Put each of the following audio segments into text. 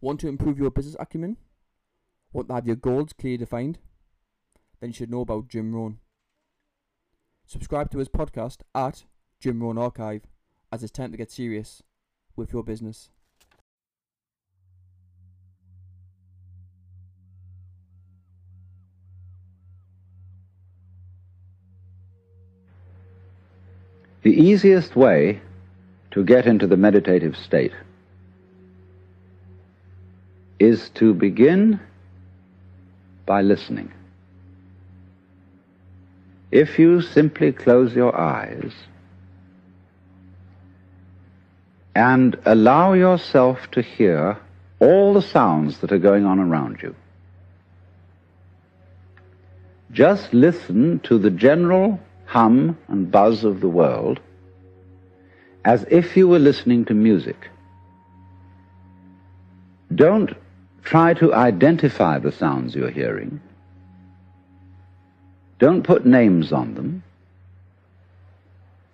Want to improve your business acumen? Want to have your goals clearly defined? Then you should know about Jim Rohn. Subscribe to his podcast at Jim Rohn Archive as it's time to get serious with your business. The easiest way to get into the meditative state is to begin by listening. If you simply close your eyes and allow yourself to hear all the sounds that are going on around you, just listen to the general hum and buzz of the world as if you were listening to music. Don't try to identify the sounds you're hearing. Don't put names on them.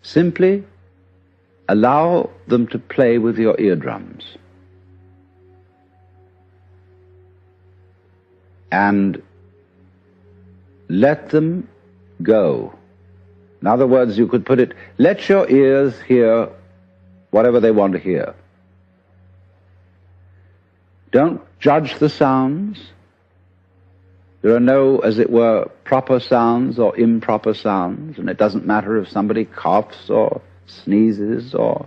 Simply allow them to play with your eardrums. And let them go. In other words, you could put it, let your ears hear whatever they want to hear. Don't judge the sounds. There are no, as it were, proper sounds or improper sounds, and it doesn't matter if somebody coughs or sneezes or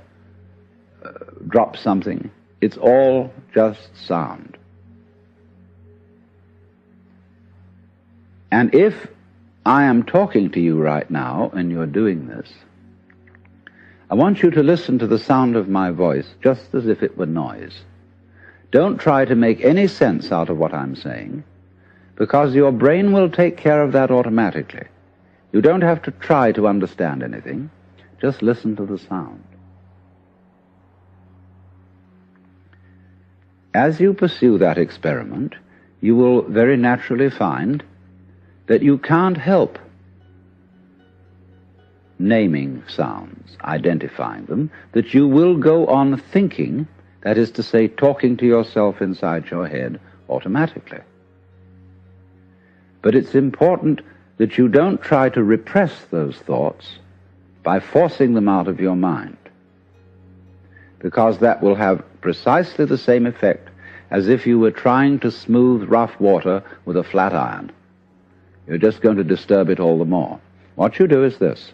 uh, drops something. It's all just sound. And if I am talking to you right now and you're doing this, I want you to listen to the sound of my voice just as if it were noise. Don't try to make any sense out of what I'm saying, because your brain will take care of that automatically. You don't have to try to understand anything. Just listen to the sound. As you pursue that experiment, you will very naturally find that you can't help naming sounds, identifying them, that you will go on thinking, that is to say, talking to yourself inside your head automatically. But it's important that you don't try to repress those thoughts by forcing them out of your mind, because that will have precisely the same effect as if you were trying to smooth rough water with a flat iron. You're just going to disturb it all the more. What you do is this.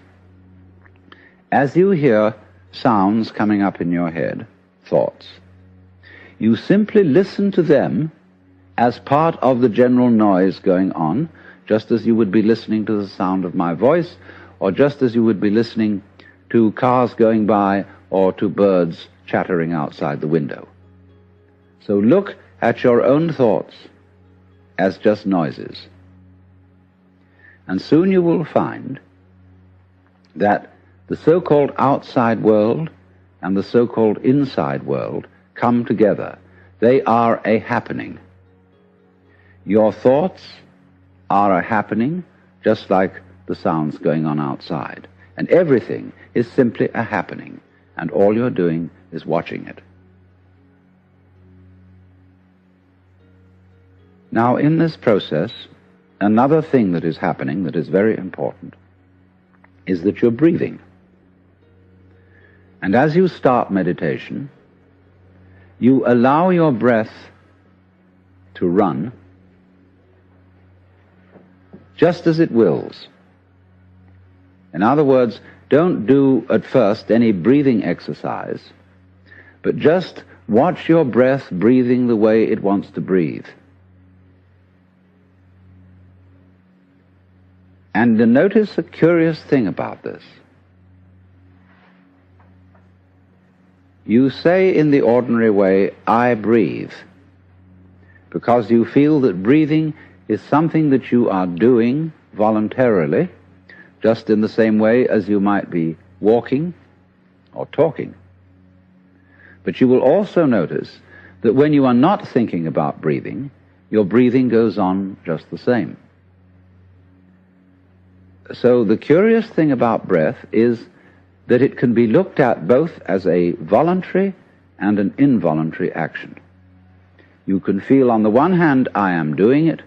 As you hear sounds coming up in your head, thoughts, you simply listen to them as part of the general noise going on, just as you would be listening to the sound of my voice, or just as you would be listening to cars going by or to birds chattering outside the window. So look at your own thoughts as just noises. And soon you will find that the so-called outside world and the so-called inside world come together. They are a happening. Your thoughts are a happening, just like the sounds going on outside. And everything is simply a happening, and all you're doing is watching it. Now, in this process, Another thing that is happening that is very important is that you're breathing. And as you start meditation, you allow your breath to run just as it wills. In other words, don't do at first any breathing exercise, but just watch your breath breathing the way it wants to breathe. And notice a curious thing about this. You say in the ordinary way, I breathe, because you feel that breathing is something that you are doing voluntarily, just in the same way as you might be walking or talking. But you will also notice that when you are not thinking about breathing, your breathing goes on just the same. So the curious thing about breath is that it can be looked at both as a voluntary and an involuntary action. You can feel on the one hand, I am doing it,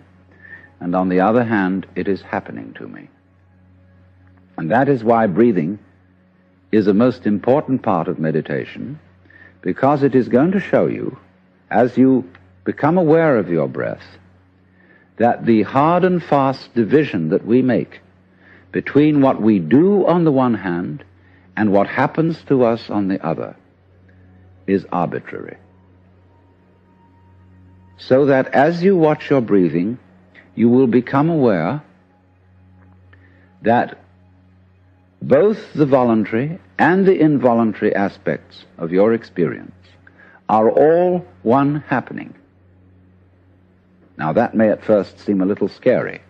and on the other hand, it is happening to me. And that is why breathing is a most important part of meditation, because it is going to show you, as you become aware of your breath, that the hard and fast division that we make between what we do on the one hand and what happens to us on the other is arbitrary. So that as you watch your breathing, you will become aware that both the voluntary and the involuntary aspects of your experience are all one happening. Now that may at first seem a little scary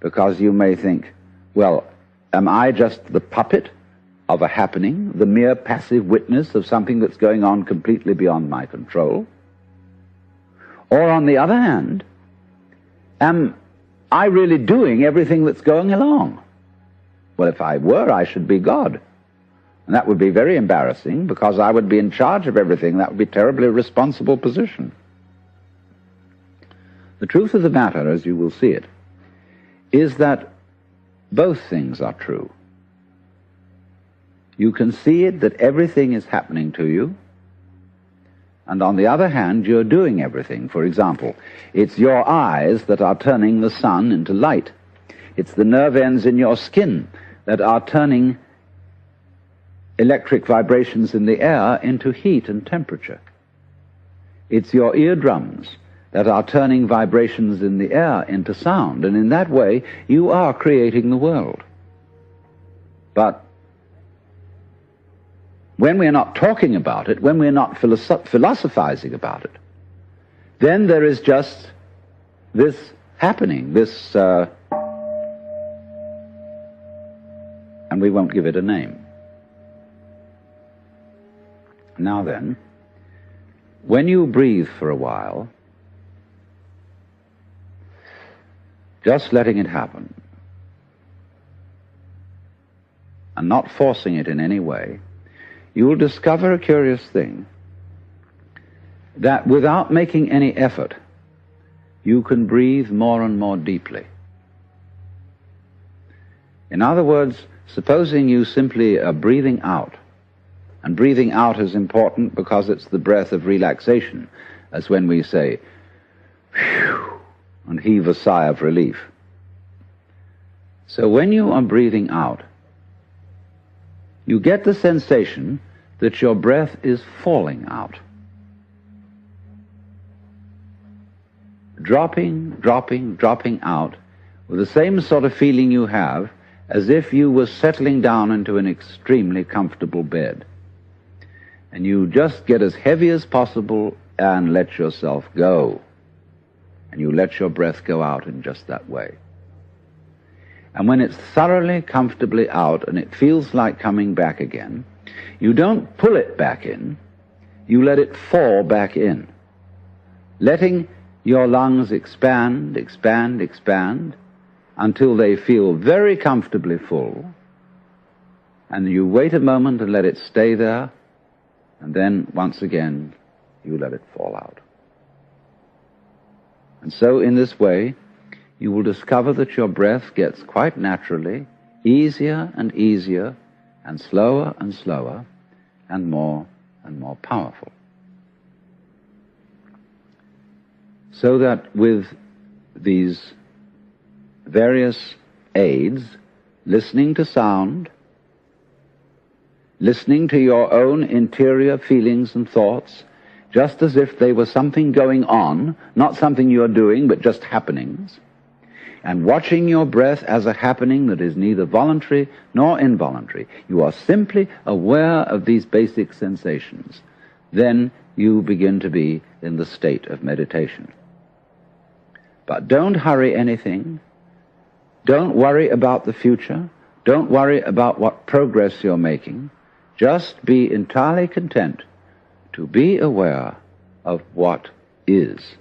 because you may think, well, am I just the puppet of a happening, the mere passive witness of something that's going on completely beyond my control? Or on the other hand, am I really doing everything that's going along? Well, if I were, I should be God. And that would be very embarrassing because I would be in charge of everything. That would be a terribly responsible position. The truth of the matter, as you will see it, is that both things are true. You can see it that everything is happening to you, and on the other hand, you're doing everything. For example, it's your eyes that are turning the sun into light. It's the nerve ends in your skin that are turning electric vibrations in the air into heat and temperature. It's your eardrums that are turning vibrations in the air into sound, and in that way you are creating the world. But when we're not talking about it, when we're not philosoph- philosophizing about it, then there is just this happening, this, uh, and we won't give it a name. Now then, when you breathe for a while, just letting it happen, and not forcing it in any way, you will discover a curious thing that without making any effort, you can breathe more and more deeply. In other words, supposing you simply are breathing out, and breathing out is important because it's the breath of relaxation, as when we say, Phew, and heave a sigh of relief. So when you are breathing out, you get the sensation that your breath is falling out. Dropping, dropping, dropping out with the same sort of feeling you have as if you were settling down into an extremely comfortable bed. And you just get as heavy as possible and let yourself go. And you let your breath go out in just that way. And when it's thoroughly, comfortably out and it feels like coming back again, you don't pull it back in, you let it fall back in. Letting your lungs expand, expand, expand until they feel very comfortably full. And you wait a moment and let it stay there. And then once again, you let it fall out. And so in this way, you will discover that your breath gets quite naturally easier and easier and slower and slower and more and more powerful. So that with these various aids, listening to sound, listening to your own interior feelings and thoughts, just as if they were something going on, not something you're doing, but just happenings, and watching your breath as a happening that is neither voluntary nor involuntary. You are simply aware of these basic sensations. Then you begin to be in the state of meditation. But don't hurry anything. Don't worry about the future. Don't worry about what progress you're making. Just be entirely content to be aware of what is.